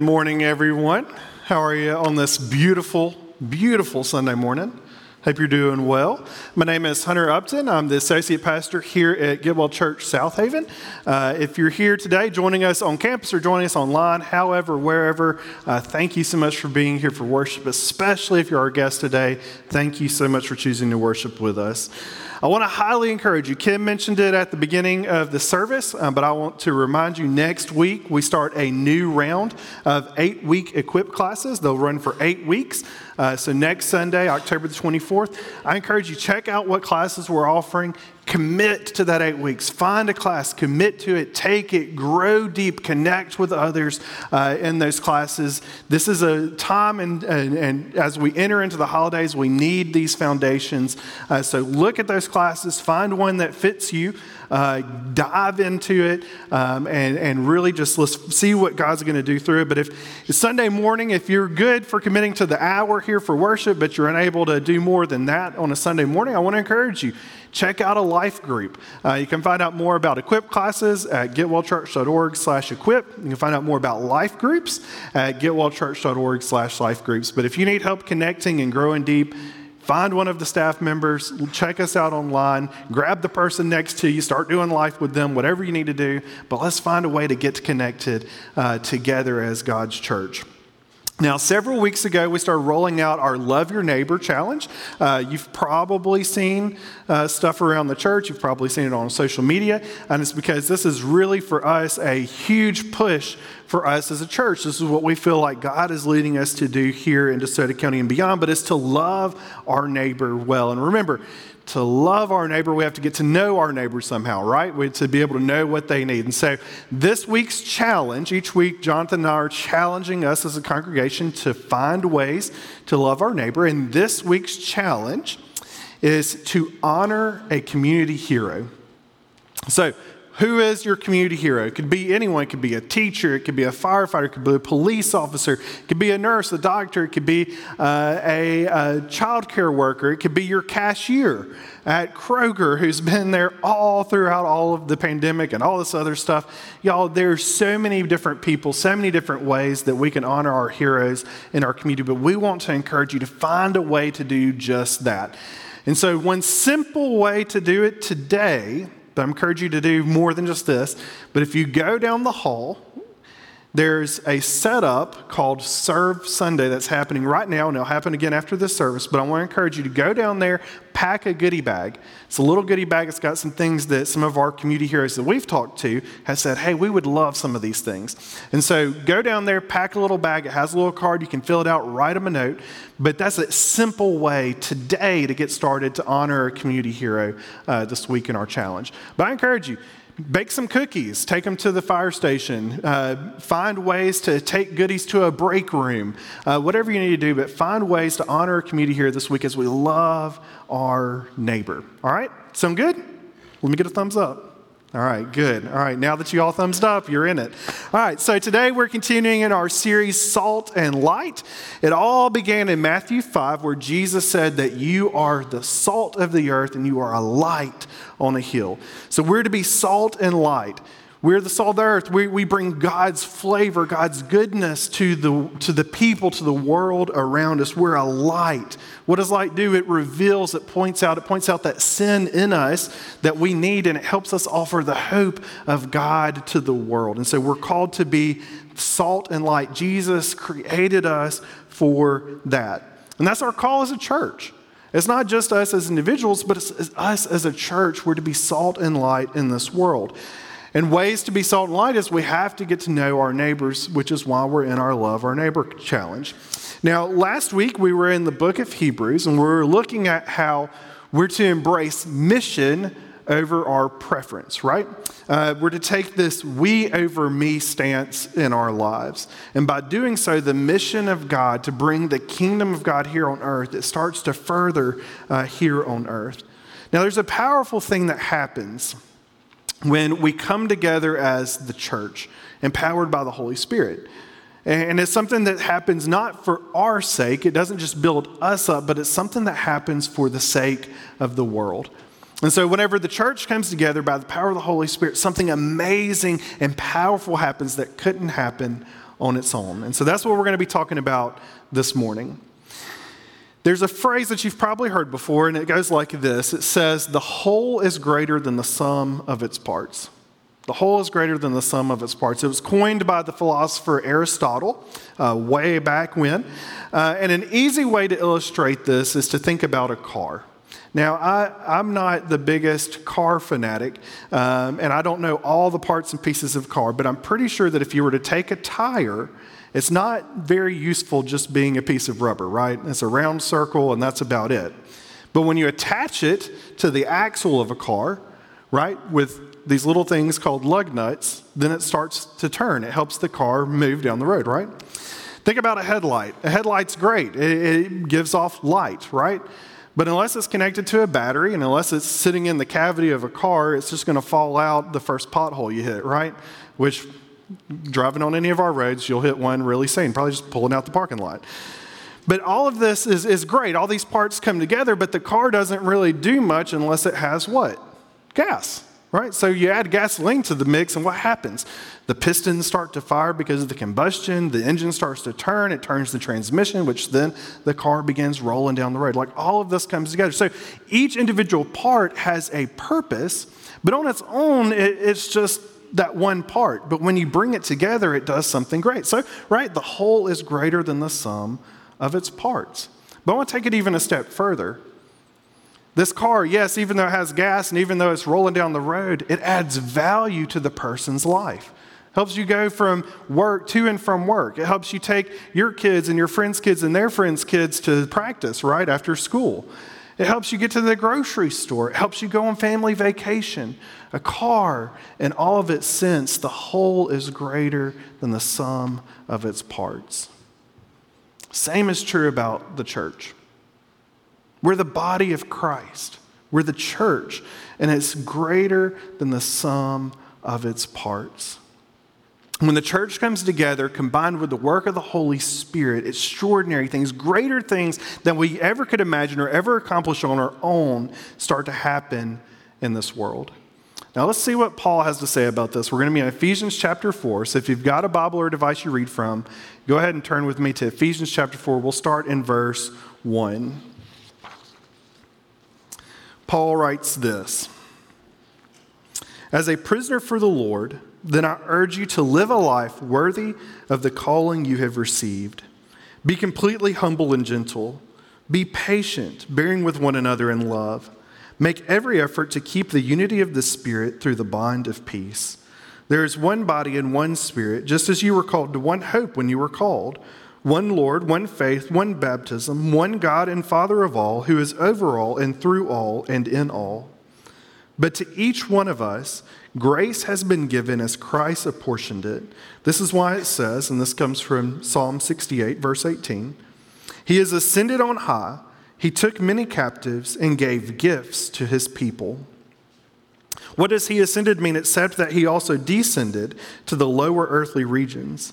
morning, everyone. How are you on this beautiful, beautiful Sunday morning? Hope you're doing well. My name is Hunter Upton. I'm the associate pastor here at Getwell Church Southaven. Uh, if you're here today joining us on campus or joining us online, however, wherever, uh, thank you so much for being here for worship, especially if you're our guest today. Thank you so much for choosing to worship with us. I want to highly encourage you. Kim mentioned it at the beginning of the service, um, but I want to remind you next week we start a new round of eight week equip classes. They'll run for eight weeks. Uh, so next Sunday, October the 24th, I encourage you check out what classes we're offering. Commit to that eight weeks. Find a class, commit to it, take it, grow deep, connect with others uh, in those classes. This is a time, and, and, and, as we enter into the holidays, we need these foundations. Uh, so look at those classes, find one that fits you uh, dive into it um, and, and really just let's see what God's going to do through it. But if Sunday morning, if you're good for committing to the hour here for worship, but you're unable to do more than that on a Sunday morning, I want to encourage you check out a life group. Uh, you can find out more about equip classes at getwellchurch.org slash equip. You can find out more about life groups at getwellchurch.org slash life groups. But if you need help connecting and growing deep, Find one of the staff members, check us out online, grab the person next to you, start doing life with them, whatever you need to do. But let's find a way to get connected uh, together as God's church. Now, several weeks ago, we started rolling out our Love Your Neighbor challenge. Uh, you've probably seen uh, stuff around the church, you've probably seen it on social media, and it's because this is really for us a huge push for us as a church. This is what we feel like God is leading us to do here in DeSoto County and beyond, but it's to love our neighbor well. And remember, to love our neighbor, we have to get to know our neighbor somehow, right? We, to be able to know what they need. And so, this week's challenge, each week, Jonathan and I are challenging us as a congregation to find ways to love our neighbor. And this week's challenge is to honor a community hero. So, who is your community hero? It could be anyone. It could be a teacher. It could be a firefighter. It could be a police officer. It could be a nurse, a doctor. It could be uh, a, a child care worker. It could be your cashier at Kroger who's been there all throughout all of the pandemic and all this other stuff. Y'all, there's so many different people, so many different ways that we can honor our heroes in our community, but we want to encourage you to find a way to do just that. And so, one simple way to do it today but I encourage you to do more than just this. But if you go down the hall, there's a setup called Serve Sunday that's happening right now, and it'll happen again after this service. But I want to encourage you to go down there, pack a goodie bag. It's a little goodie bag. It's got some things that some of our community heroes that we've talked to have said, hey, we would love some of these things. And so go down there, pack a little bag. It has a little card. You can fill it out, write them a note. But that's a simple way today to get started to honor a community hero uh, this week in our challenge. But I encourage you, bake some cookies, take them to the fire station, uh, find ways to take goodies to a break room, uh, whatever you need to do, but find ways to honor our community here this week as we love our neighbor. All right? Sound good? Let me get a thumbs up. All right, good. All right, now that you all thumbs up, you're in it. All right, so today we're continuing in our series, Salt and Light. It all began in Matthew 5, where Jesus said that you are the salt of the earth and you are a light on a hill. So we're to be salt and light. We're the salt of the earth. We, we bring God's flavor, God's goodness to the, to the people, to the world around us. We're a light. What does light do? It reveals, it points out, it points out that sin in us that we need, and it helps us offer the hope of God to the world. And so we're called to be salt and light. Jesus created us for that. And that's our call as a church. It's not just us as individuals, but it's us as a church. We're to be salt and light in this world. And ways to be salt and light is we have to get to know our neighbors, which is why we're in our Love Our Neighbor challenge. Now, last week we were in the book of Hebrews and we were looking at how we're to embrace mission over our preference, right? Uh, we're to take this we over me stance in our lives. And by doing so, the mission of God to bring the kingdom of God here on earth, it starts to further uh, here on earth. Now, there's a powerful thing that happens when we come together as the church, empowered by the Holy Spirit. And it's something that happens not for our sake, it doesn't just build us up, but it's something that happens for the sake of the world. And so, whenever the church comes together by the power of the Holy Spirit, something amazing and powerful happens that couldn't happen on its own. And so that's what we're going to be talking about this morning. There's a phrase that you've probably heard before, and it goes like this it says, The whole is greater than the sum of its parts. The whole is greater than the sum of its parts. It was coined by the philosopher Aristotle uh, way back when. Uh, and an easy way to illustrate this is to think about a car. Now, I, am not the biggest car fanatic, um, and I don't know all the parts and pieces of car, but I'm pretty sure that if you were to take a tire, it's not very useful just being a piece of rubber, right? It's a round circle, and that's about it. But when you attach it to the axle of a car, right, with these little things called lug nuts, then it starts to turn. It helps the car move down the road, right? Think about a headlight. A headlight's great, it, it gives off light, right? But unless it's connected to a battery and unless it's sitting in the cavity of a car, it's just going to fall out the first pothole you hit, right? Which, driving on any of our roads, you'll hit one really soon, probably just pulling out the parking lot. But all of this is, is great. All these parts come together, but the car doesn't really do much unless it has what? Gas right? So you add gasoline to the mix, and what happens? The pistons start to fire because of the combustion. The engine starts to turn. It turns the transmission, which then the car begins rolling down the road. Like all of this comes together. So each individual part has a purpose, but on its own, it's just that one part. But when you bring it together, it does something great. So, right, the whole is greater than the sum of its parts. But I want to take it even a step further. This car, yes, even though it has gas and even though it's rolling down the road, it adds value to the person's life. Helps you go from work to and from work. It helps you take your kids and your friends' kids and their friends' kids to practice right after school. It helps you get to the grocery store. It helps you go on family vacation. A car, in all of its sense, the whole is greater than the sum of its parts. Same is true about the church. We're the body of Christ. We're the church, and it's greater than the sum of its parts. When the church comes together, combined with the work of the Holy Spirit, extraordinary things, greater things than we ever could imagine or ever accomplish on our own, start to happen in this world. Now, let's see what Paul has to say about this. We're going to be in Ephesians chapter 4. So, if you've got a Bible or a device you read from, go ahead and turn with me to Ephesians chapter 4. We'll start in verse 1. Paul writes this As a prisoner for the Lord, then I urge you to live a life worthy of the calling you have received. Be completely humble and gentle. Be patient, bearing with one another in love. Make every effort to keep the unity of the Spirit through the bond of peace. There is one body and one Spirit, just as you were called to one hope when you were called one Lord, one faith, one baptism, one God and Father of all, who is over all and through all and in all. But to each one of us, grace has been given as Christ apportioned it. This is why it says, and this comes from Psalm 68, verse 18 He has ascended on high, He took many captives and gave gifts to His people. What does He ascended mean except that He also descended to the lower earthly regions?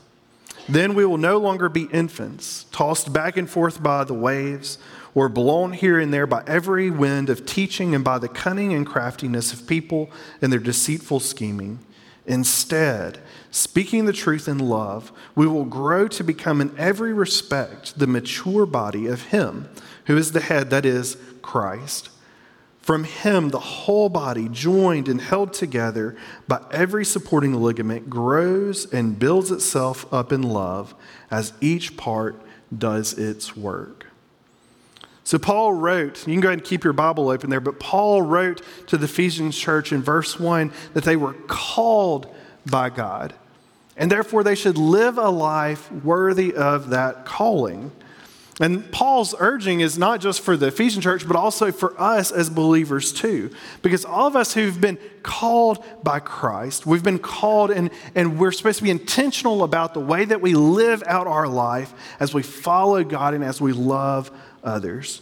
Then we will no longer be infants, tossed back and forth by the waves, or blown here and there by every wind of teaching and by the cunning and craftiness of people and their deceitful scheming. Instead, speaking the truth in love, we will grow to become in every respect the mature body of Him who is the head, that is, Christ. From him, the whole body, joined and held together by every supporting ligament, grows and builds itself up in love as each part does its work. So, Paul wrote, you can go ahead and keep your Bible open there, but Paul wrote to the Ephesians church in verse 1 that they were called by God, and therefore they should live a life worthy of that calling. And Paul's urging is not just for the Ephesian church, but also for us as believers too. Because all of us who've been called by Christ, we've been called and, and we're supposed to be intentional about the way that we live out our life as we follow God and as we love others.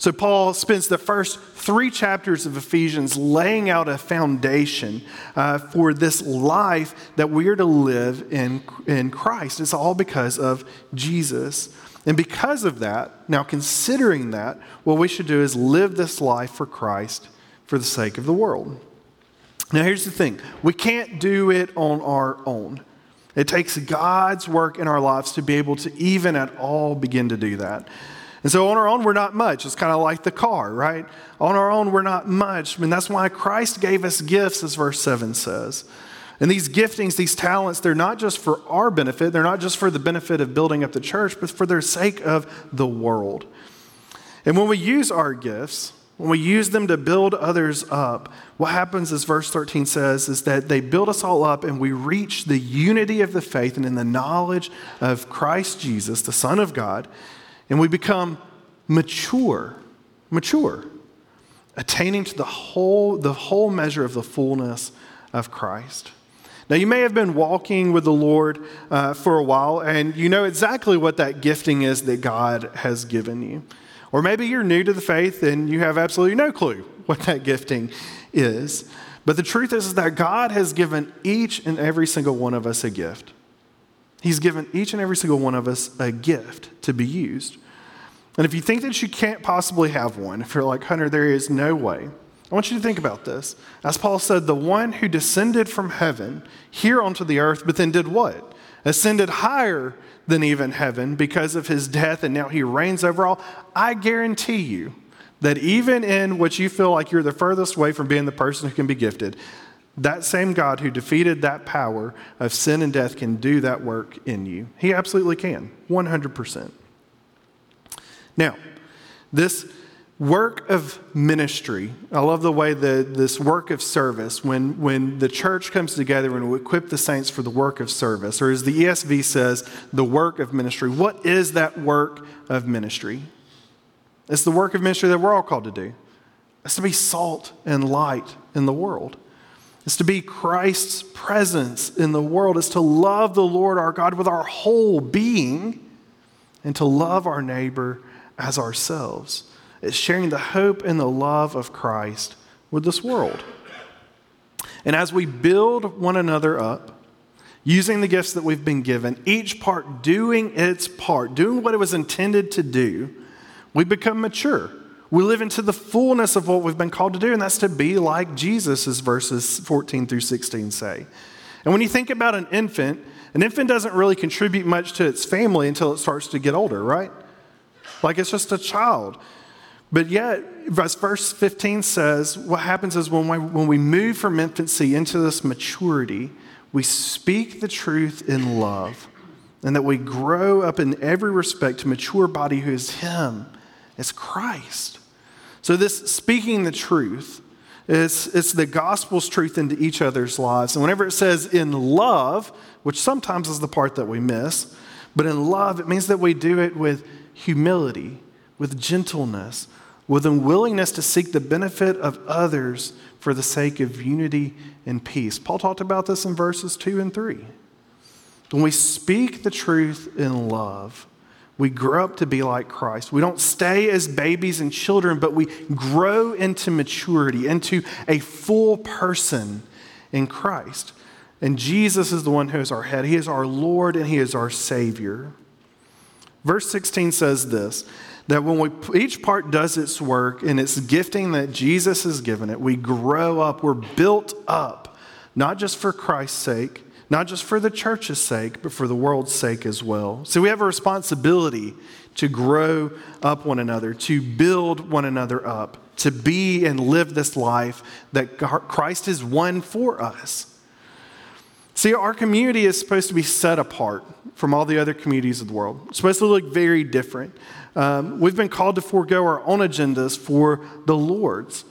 So, Paul spends the first three chapters of Ephesians laying out a foundation uh, for this life that we are to live in, in Christ. It's all because of Jesus. And because of that, now considering that, what we should do is live this life for Christ for the sake of the world. Now, here's the thing we can't do it on our own. It takes God's work in our lives to be able to even at all begin to do that. And so on our own, we're not much. It's kind of like the car, right? On our own, we're not much. I And that's why Christ gave us gifts, as verse 7 says. And these giftings, these talents, they're not just for our benefit, they're not just for the benefit of building up the church, but for the sake of the world. And when we use our gifts, when we use them to build others up, what happens, as verse 13 says, is that they build us all up and we reach the unity of the faith and in the knowledge of Christ Jesus, the Son of God and we become mature, mature, attaining to the whole, the whole measure of the fullness of Christ. Now, you may have been walking with the Lord uh, for a while, and you know exactly what that gifting is that God has given you. Or maybe you're new to the faith and you have absolutely no clue what that gifting is. But the truth is, is that God has given each and every single one of us a gift. He's given each and every single one of us a gift to be used. And if you think that you can't possibly have one, if you're like, Hunter, there is no way, I want you to think about this. As Paul said, the one who descended from heaven here onto the earth, but then did what? Ascended higher than even heaven because of his death, and now he reigns over all. I guarantee you that even in what you feel like you're the furthest away from being the person who can be gifted, that same God who defeated that power of sin and death can do that work in you. He absolutely can, 100%. Now, this work of ministry, I love the way that this work of service, when, when the church comes together and we equip the saints for the work of service, or as the ESV says, the work of ministry. What is that work of ministry? It's the work of ministry that we're all called to do. It's to be salt and light in the world. It's to be Christ's presence in the world. It's to love the Lord our God with our whole being and to love our neighbor as ourselves. It's sharing the hope and the love of Christ with this world. And as we build one another up, using the gifts that we've been given, each part doing its part, doing what it was intended to do, we become mature. We live into the fullness of what we've been called to do, and that's to be like Jesus, as verses 14 through 16 say. And when you think about an infant, an infant doesn't really contribute much to its family until it starts to get older, right? Like it's just a child. But yet, as verse 15 says, what happens is when we, when we move from infancy into this maturity, we speak the truth in love, and that we grow up in every respect to mature body who is Him, is Christ. So, this speaking the truth, it's, it's the gospel's truth into each other's lives. And whenever it says in love, which sometimes is the part that we miss, but in love, it means that we do it with humility, with gentleness, with a willingness to seek the benefit of others for the sake of unity and peace. Paul talked about this in verses 2 and 3. When we speak the truth in love, we grow up to be like Christ. We don't stay as babies and children, but we grow into maturity, into a full person in Christ. And Jesus is the one who is our head. He is our Lord and He is our Savior. Verse 16 says this that when we, each part does its work and its gifting that Jesus has given it, we grow up, we're built up, not just for Christ's sake, not just for the church's sake, but for the world's sake as well. So we have a responsibility to grow up one another, to build one another up, to be and live this life that Christ has won for us. See, our community is supposed to be set apart from all the other communities of the world. It's supposed to look very different. Um, we've been called to forego our own agendas for the Lord's.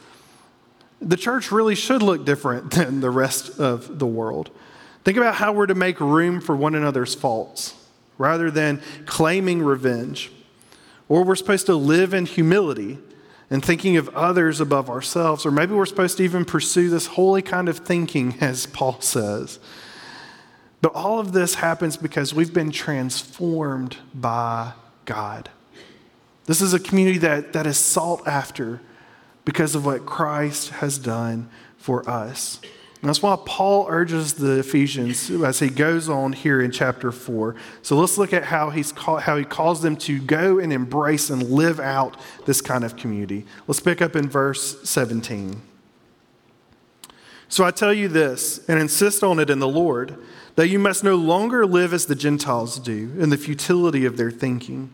The church really should look different than the rest of the world. Think about how we're to make room for one another's faults rather than claiming revenge. Or we're supposed to live in humility and thinking of others above ourselves. Or maybe we're supposed to even pursue this holy kind of thinking, as Paul says. But all of this happens because we've been transformed by God. This is a community that, that is sought after because of what Christ has done for us. And that's why Paul urges the Ephesians as he goes on here in chapter 4. So let's look at how, he's call, how he calls them to go and embrace and live out this kind of community. Let's pick up in verse 17. So I tell you this, and insist on it in the Lord, that you must no longer live as the Gentiles do, in the futility of their thinking.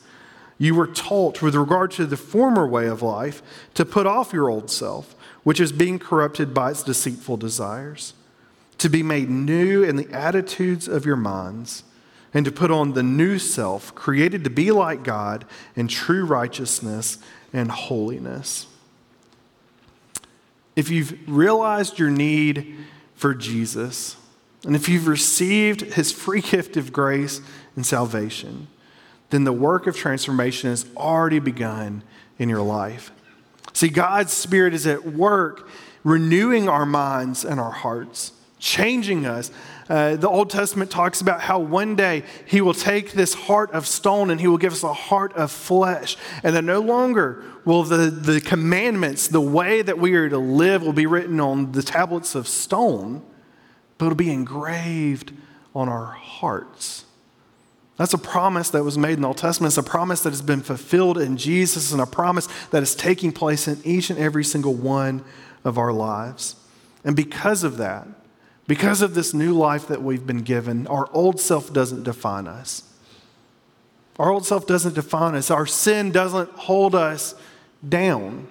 You were taught, with regard to the former way of life, to put off your old self, which is being corrupted by its deceitful desires, to be made new in the attitudes of your minds, and to put on the new self, created to be like God in true righteousness and holiness. If you've realized your need for Jesus, and if you've received his free gift of grace and salvation, then the work of transformation has already begun in your life. See, God's Spirit is at work renewing our minds and our hearts, changing us. Uh, the Old Testament talks about how one day He will take this heart of stone and He will give us a heart of flesh. And that no longer will the, the commandments, the way that we are to live, will be written on the tablets of stone, but it'll be engraved on our hearts. That's a promise that was made in the Old Testament. It's a promise that has been fulfilled in Jesus and a promise that is taking place in each and every single one of our lives. And because of that, because of this new life that we've been given, our old self doesn't define us. Our old self doesn't define us. Our sin doesn't hold us down.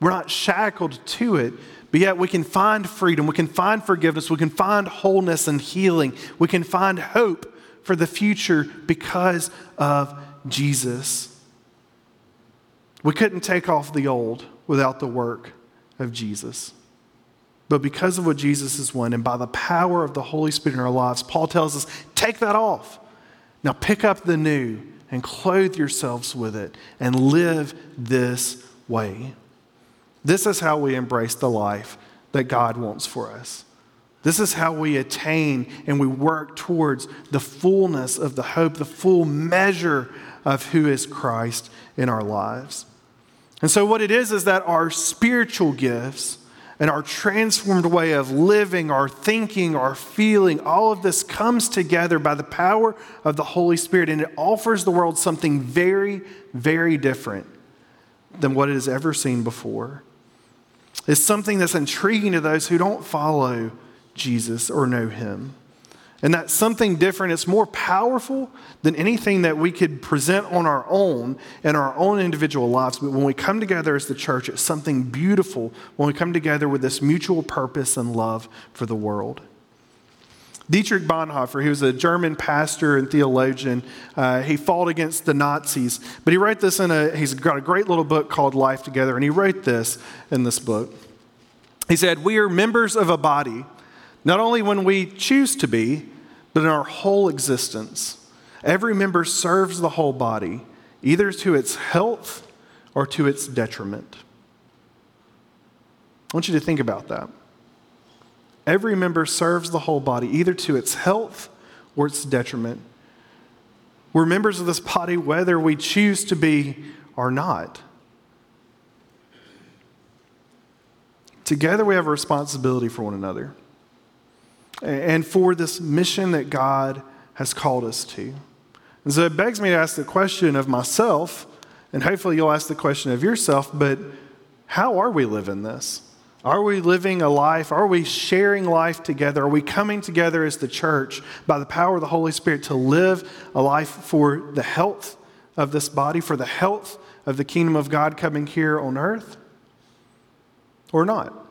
We're not shackled to it, but yet we can find freedom. We can find forgiveness. We can find wholeness and healing. We can find hope for the future because of Jesus. We couldn't take off the old without the work of Jesus. But because of what Jesus has won and by the power of the Holy Spirit in our lives, Paul tells us take that off. Now pick up the new and clothe yourselves with it and live this way. This is how we embrace the life that God wants for us. This is how we attain and we work towards the fullness of the hope, the full measure of who is Christ in our lives. And so, what it is, is that our spiritual gifts and our transformed way of living, our thinking, our feeling, all of this comes together by the power of the Holy Spirit, and it offers the world something very, very different than what it has ever seen before. It's something that's intriguing to those who don't follow Jesus or know him. And that's something different. It's more powerful than anything that we could present on our own in our own individual lives. But when we come together as the church, it's something beautiful when we come together with this mutual purpose and love for the world. Dietrich Bonhoeffer, he was a German pastor and theologian. Uh, he fought against the Nazis, but he wrote this in a, he's got a great little book called Life Together, and he wrote this in this book. He said, We are members of a body not only when we choose to be, but in our whole existence. Every member serves the whole body, either to its health or to its detriment. I want you to think about that. Every member serves the whole body, either to its health or its detriment. We're members of this body whether we choose to be or not. Together, we have a responsibility for one another and for this mission that God has called us to. And so it begs me to ask the question of myself, and hopefully you'll ask the question of yourself, but how are we living this? Are we living a life? Are we sharing life together? Are we coming together as the church by the power of the Holy Spirit to live a life for the health of this body, for the health of the kingdom of God coming here on earth, or not?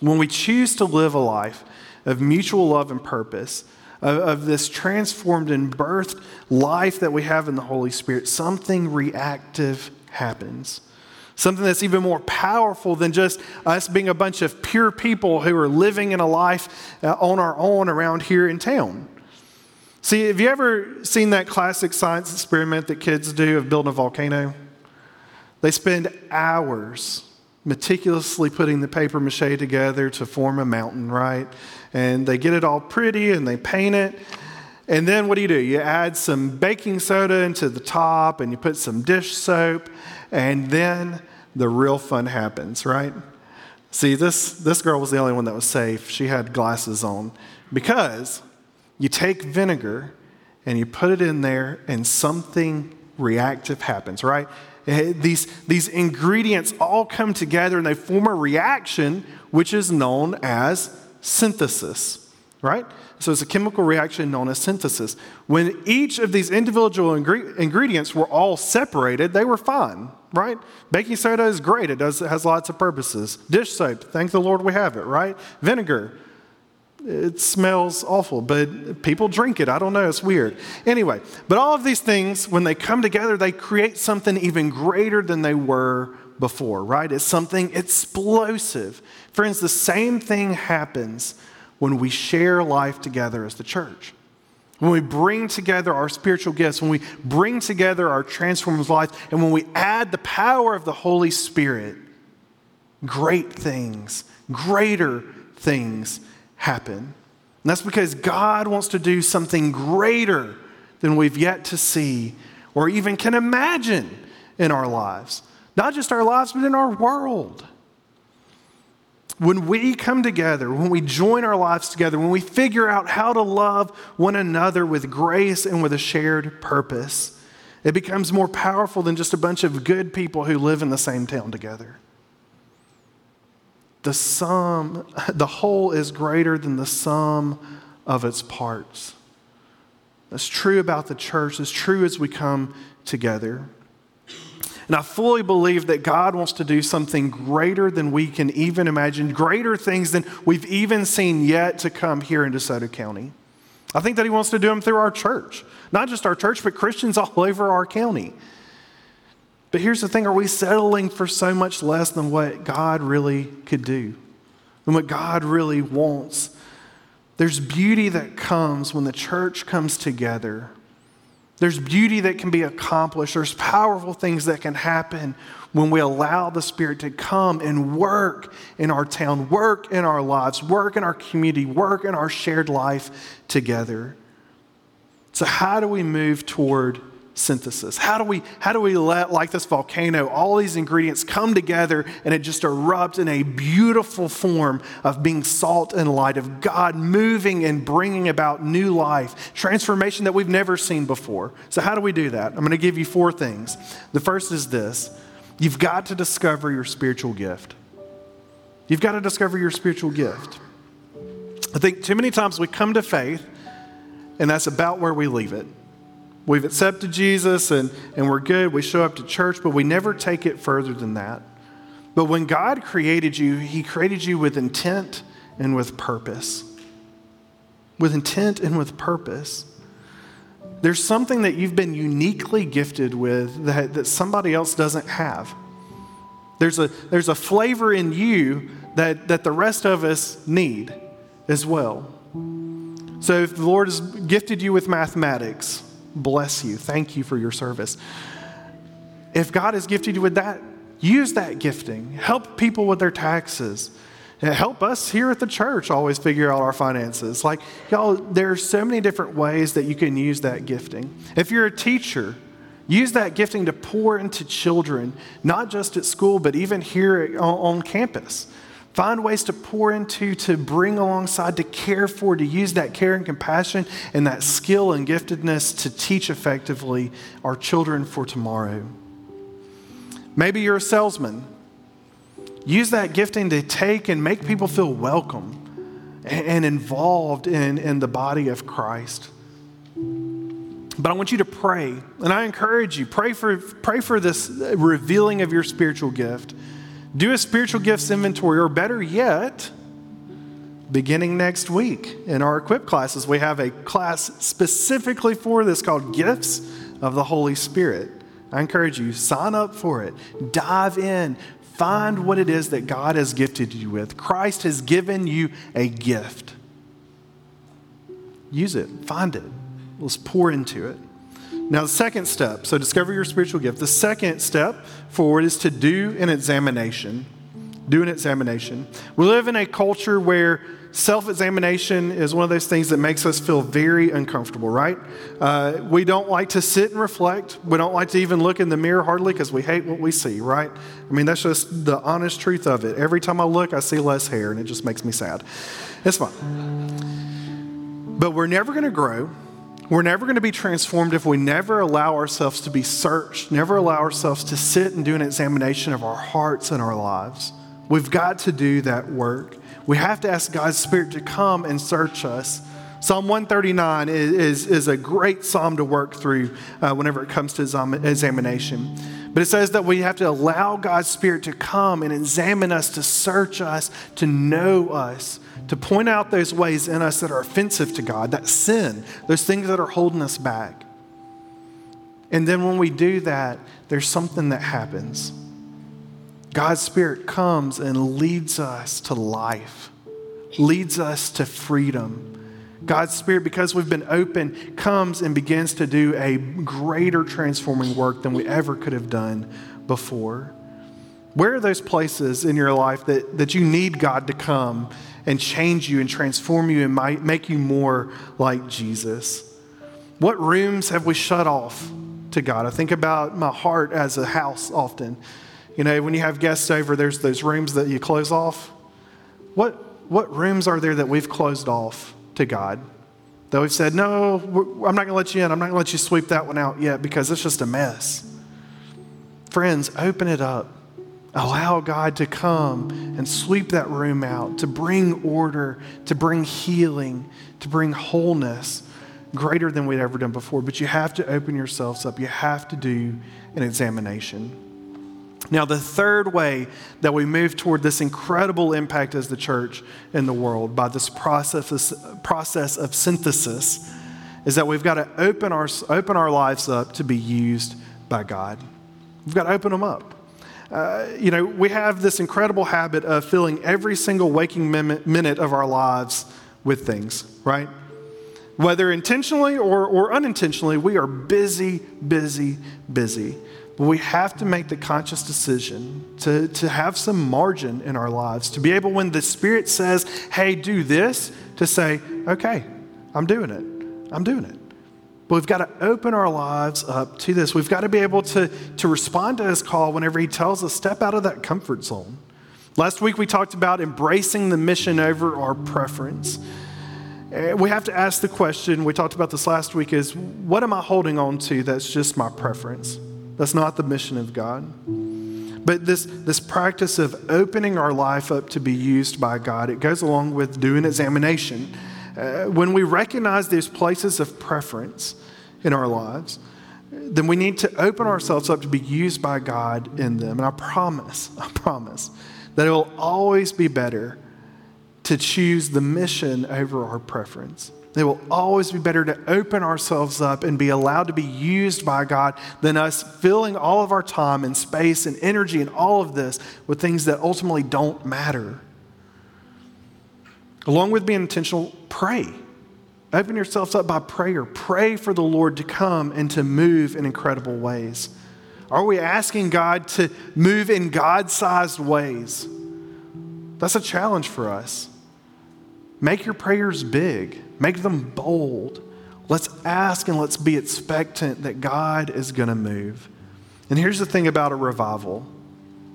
When we choose to live a life of mutual love and purpose, of, of, this transformed and birthed life that we have in the Holy Spirit, something reactive happens. Something that's even more powerful than just us being a bunch of pure people who are living in a life uh, on our own around here in town. See, have you ever seen that classic science experiment that kids do of building a volcano? They spend hours meticulously putting the paper mache together to form a mountain, right? And they get it all pretty and they paint it. And then what do you do? You add some baking soda into the top and you put some dish soap, and then the real fun happens, right? See, this, this girl was the only one that was safe. She had glasses on because you take vinegar and you put it in there, and something reactive happens, right? Eh, these, these ingredients all come together and they form a reaction which is known as synthesis, right? So it's a chemical reaction known as synthesis. When each of these individual ingre- ingredients were all separated, they were fine, right? Baking soda is great, it, does, it has lots of purposes. Dish soap, thank the Lord we have it, right? Vinegar, it smells awful, but people drink it. I don't know, it's weird. Anyway, but all of these things, when they come together, they create something even greater than they were before, right? It's something explosive. Friends, the same thing happens when we share life together as the church. When we bring together our spiritual gifts, when we bring together our transformed life, and when we add the power of the Holy Spirit, great things, greater things happen. And that's because God wants to do something greater than we've yet to see or even can imagine in our lives. Not just our lives, but in our world. When we come together, when we join our lives together, when we figure out how to love one another with grace and with a shared purpose, it becomes more powerful than just a bunch of good people who live in the same town together. The sum, the whole is greater than the sum of its parts. That's true about the church, it's true as we come together. And I fully believe that God wants to do something greater than we can even imagine, greater things than we've even seen yet to come here in DeSoto County. I think that He wants to do them through our church, not just our church, but Christians all over our county. But here's the thing are we settling for so much less than what God really could do, than what God really wants? There's beauty that comes when the church comes together there's beauty that can be accomplished. There's powerful things that can happen when we allow the Spirit to come and work in our town, work in our lives, work in our community, work in our shared life together. So, how do we move toward synthesis? How do we, how do we let, like this volcano, all these ingredients come together and it just erupts in a beautiful form of being salt and light, of God moving and bringing about new life, transformation that we've never seen before? So, how do we do that? I'm going to give you four things. The first is this you've got to discover your spiritual gift. You've got to discover your spiritual gift. I think too many times we come to faith, and that's about where we leave it. We've accepted Jesus and, and we're good. We show up to church, but we never take it further than that. But when God created you, He created you with intent and with purpose. With intent and with purpose. There's something that you've been uniquely gifted with that, that somebody else doesn't have. There's a, there's a flavor in you that, that the rest of us need as well. So if the Lord has gifted you with mathematics, bless you. Thank you for your service. If God has gifted you with that, use that gifting. Help people with their taxes. Help us here at the church always figure out our finances. Like, y'all, there are so many different ways that you can use that gifting. If you're a teacher, use that gifting to pour into children, not just at school, but even here on campus. Find ways to pour into, to bring alongside, to care for, to use that care and compassion and that skill and giftedness to teach effectively our children for tomorrow. Maybe you're a salesman. Use that gifting to take and make people feel welcome and involved in, in the body of Christ. But I want you to pray, and I encourage you pray for, pray for this revealing of your spiritual gift. Do a spiritual gifts inventory, or better yet, beginning next week in our equip classes, we have a class specifically for this called Gifts of the Holy Spirit. I encourage you, sign up for it, dive in, find what it is that God has gifted you with. Christ has given you a gift. Use it, find it. Let's pour into it. Now, the second step, so discover your spiritual gift. The second step forward is to do an examination. Do an examination. We live in a culture where self examination is one of those things that makes us feel very uncomfortable, right? Uh, we don't like to sit and reflect. We don't like to even look in the mirror hardly because we hate what we see, right? I mean, that's just the honest truth of it. Every time I look, I see less hair, and it just makes me sad. It's fine. But we're never going to grow we're never going to be transformed if we never allow ourselves to be searched, never allow ourselves to sit and do an examination of our hearts and our lives. We've got to do that work. We have to ask God's Spirit to come and search us. Psalm 139 is, is, is a great psalm to work through uh, whenever it comes to examination. But it says that we have to allow God's Spirit to come and examine us, to search us, to know us, to point out those ways in us that are offensive to God, that sin, those things that are holding us back. And then when we do that, there's something that happens. God's Spirit comes and leads us to life, leads us to freedom. God's Spirit, because we've been open, comes and begins to do a greater transforming work than we ever could have done before. Where are those places in your life that, that you need God to come and change you and transform you and make you more like Jesus? What rooms have we shut off to God? I think about my heart as a house often. You know, when you have guests over, there's those rooms that you close off. What, what rooms are there that we've closed off to God? That we've said, no, I'm not going to let you in. I'm not going to let you sweep that one out yet because it's just a mess. Friends, open it up. Allow God to come and sweep that room out, to bring order, to bring healing, to bring wholeness greater than we'd ever done before. But you have to open yourselves up, you have to do an examination. Now, the third way that we move toward this incredible impact as the church in the world by this process, process of synthesis is that we've got to open our, open our lives up to be used by God. We've got to open them up. Uh, you know, we have this incredible habit of filling every single waking minute of our lives with things, right? Whether intentionally or, or unintentionally, we are busy, busy, busy. But we have to make the conscious decision to, to have some margin in our lives, to be able, when the Spirit says, hey, do this, to say, okay, I'm doing it. I'm doing it. But we've got to open our lives up to this. We've got to be able to, to respond to his call whenever he tells us, step out of that comfort zone. Last week we talked about embracing the mission over our preference. Eh, we have to ask the question, we talked about this last week, is what am I holding on to that's just my preference? That's not the mission of God. But this, this practice of opening our life up to be used by God, it goes along with doing examination uh, when we recognize these places of preference in our lives, then we need to open ourselves up to be used by God in them. And I promise, I promise that it will always be better to choose the mission over our preference. It will always be better to open ourselves up and be allowed to be used by God than us filling all of our time and space and energy and all of this with things that ultimately don't matter. Along with being intentional, pray. Open yourselves up by prayer. Pray for the Lord to come and to move in incredible ways. Are we asking God to move in God sized ways? That's a challenge for us. Make your prayers big, make them bold. Let's ask and let's be expectant that God is going to move. And here's the thing about a revival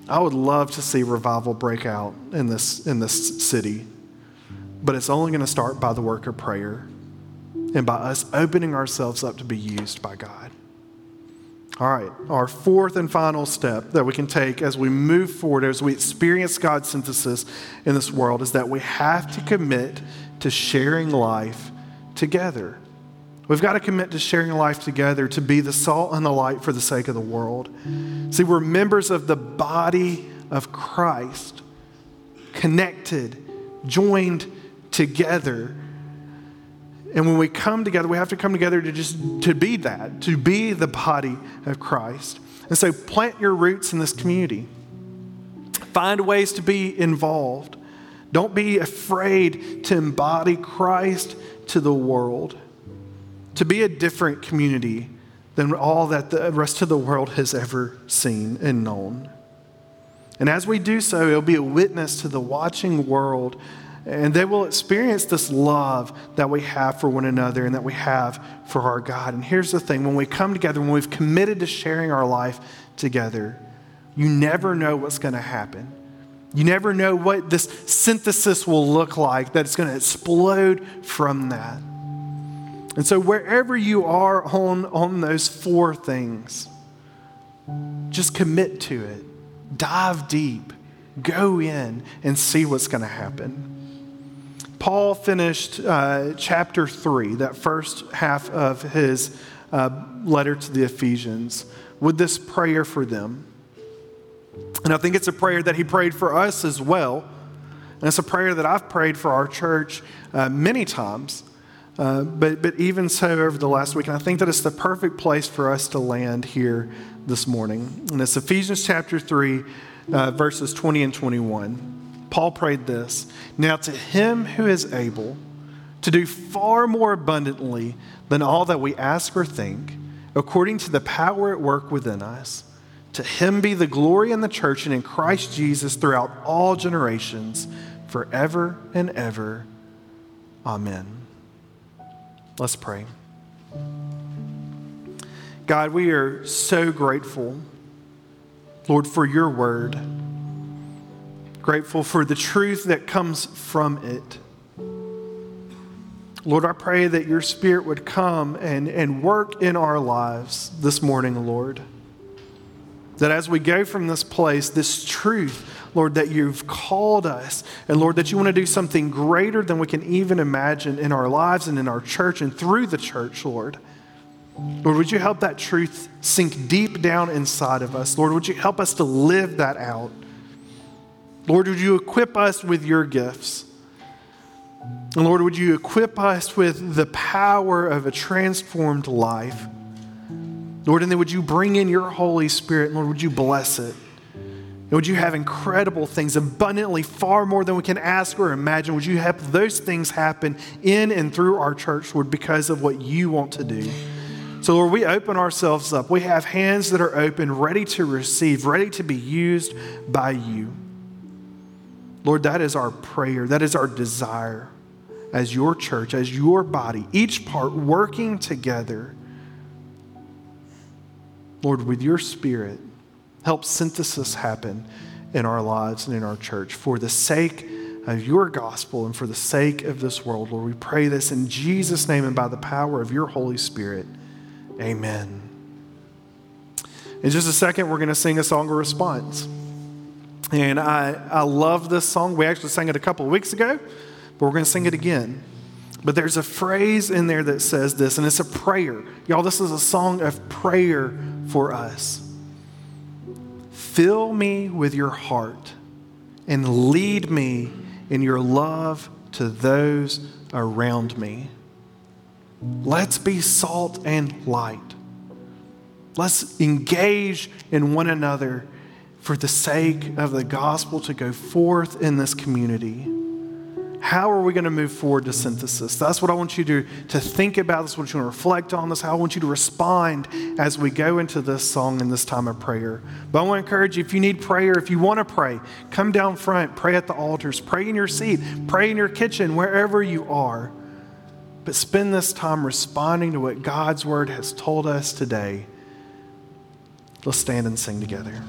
I would love to see revival break out in this, in this city but it's only going to start by the work of prayer and by us opening ourselves up to be used by God. All right, our fourth and final step that we can take as we move forward, as we experience God's synthesis in this world, is that we have to commit to sharing life together. We've got to commit to sharing life together to be the salt and the light for the sake of the world. See, we're members of the body of Christ, connected, joined together. And when we come together, we have to come together to just to be that, to be the body of Christ. And so plant your roots in this community. Find ways to be involved. Don't be afraid to embody Christ to the world to be a different community than all that the rest of the world has ever seen and known. And as we do so, it'll be a witness to the watching world, and they will experience this love that we have for one another and that we have for our God. And here's the thing when we come together, when we've committed to sharing our life together, you never know what's going to happen. You never know what this synthesis will look like, that it's going to explode from that. And so, wherever you are on, on those four things, just commit to it. Dive deep. Go in and see what's going to happen. Paul finished uh, chapter 3, that first half of his uh, letter to the Ephesians, with this prayer for them. And I think it's a prayer that he prayed for us as well. And it's a prayer that I've prayed for our church uh, many times. Uh, but, but even so, over the last week, and I think that it's the perfect place for us to land here this morning. And it's Ephesians chapter 3, uh, verses 20 and 21. Paul prayed this Now to him who is able to do far more abundantly than all that we ask or think, according to the power at work within us, to him be the glory in the church and in Christ Jesus throughout all generations, forever and ever. Amen. Let's pray. God, we are so grateful, Lord, for your word. Grateful for the truth that comes from it. Lord, I pray that your spirit would come and, and work in our lives this morning, Lord. That as we go from this place, this truth Lord, that you've called us, and Lord, that you want to do something greater than we can even imagine in our lives and in our church and through the church, Lord. Lord, would you help that truth sink deep down inside of us? Lord, would you help us to live that out? Lord, would you equip us with your gifts? And Lord, would you equip us with the power of a transformed life? Lord, and then would you bring in your Holy Spirit? Lord, would you bless it? would you have incredible things, abundantly far more than we can ask or imagine? Would you have those things happen in and through our church, Lord, because of what you want to do? So, Lord, we open ourselves up. We have hands that are open, ready to receive, ready to be used by you. Lord, that is our prayer. That is our desire as your church, as your body, each part working together. Lord, with your spirit Help synthesis happen in our lives and in our church for the sake of your gospel and for the sake of this world. Lord, we pray this in Jesus' name and by the power of your Holy Spirit. Amen. In just a second, we're going to sing a song of response. And I, I love this song. We actually sang it a couple of weeks ago, but we're going to sing it again. But there's a phrase in there that says this, and it's a prayer. Y'all, this is a song of prayer for us. Fill me with your heart and lead me in your love to those around me. Let's be salt and light. Let's engage in one another for the sake of the gospel to go forth in this community. How are we going to move forward to synthesis? That's what I want you to, to think about. That's what you want to reflect on. That's how I want you to respond as we go into this song and this time of prayer. But I want to encourage you if you need prayer, if you want to pray, come down front, pray at the altars, pray in your seat, pray in your kitchen, wherever you are. But spend this time responding to what God's word has told us today. Let's stand and sing together.